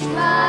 Krishna.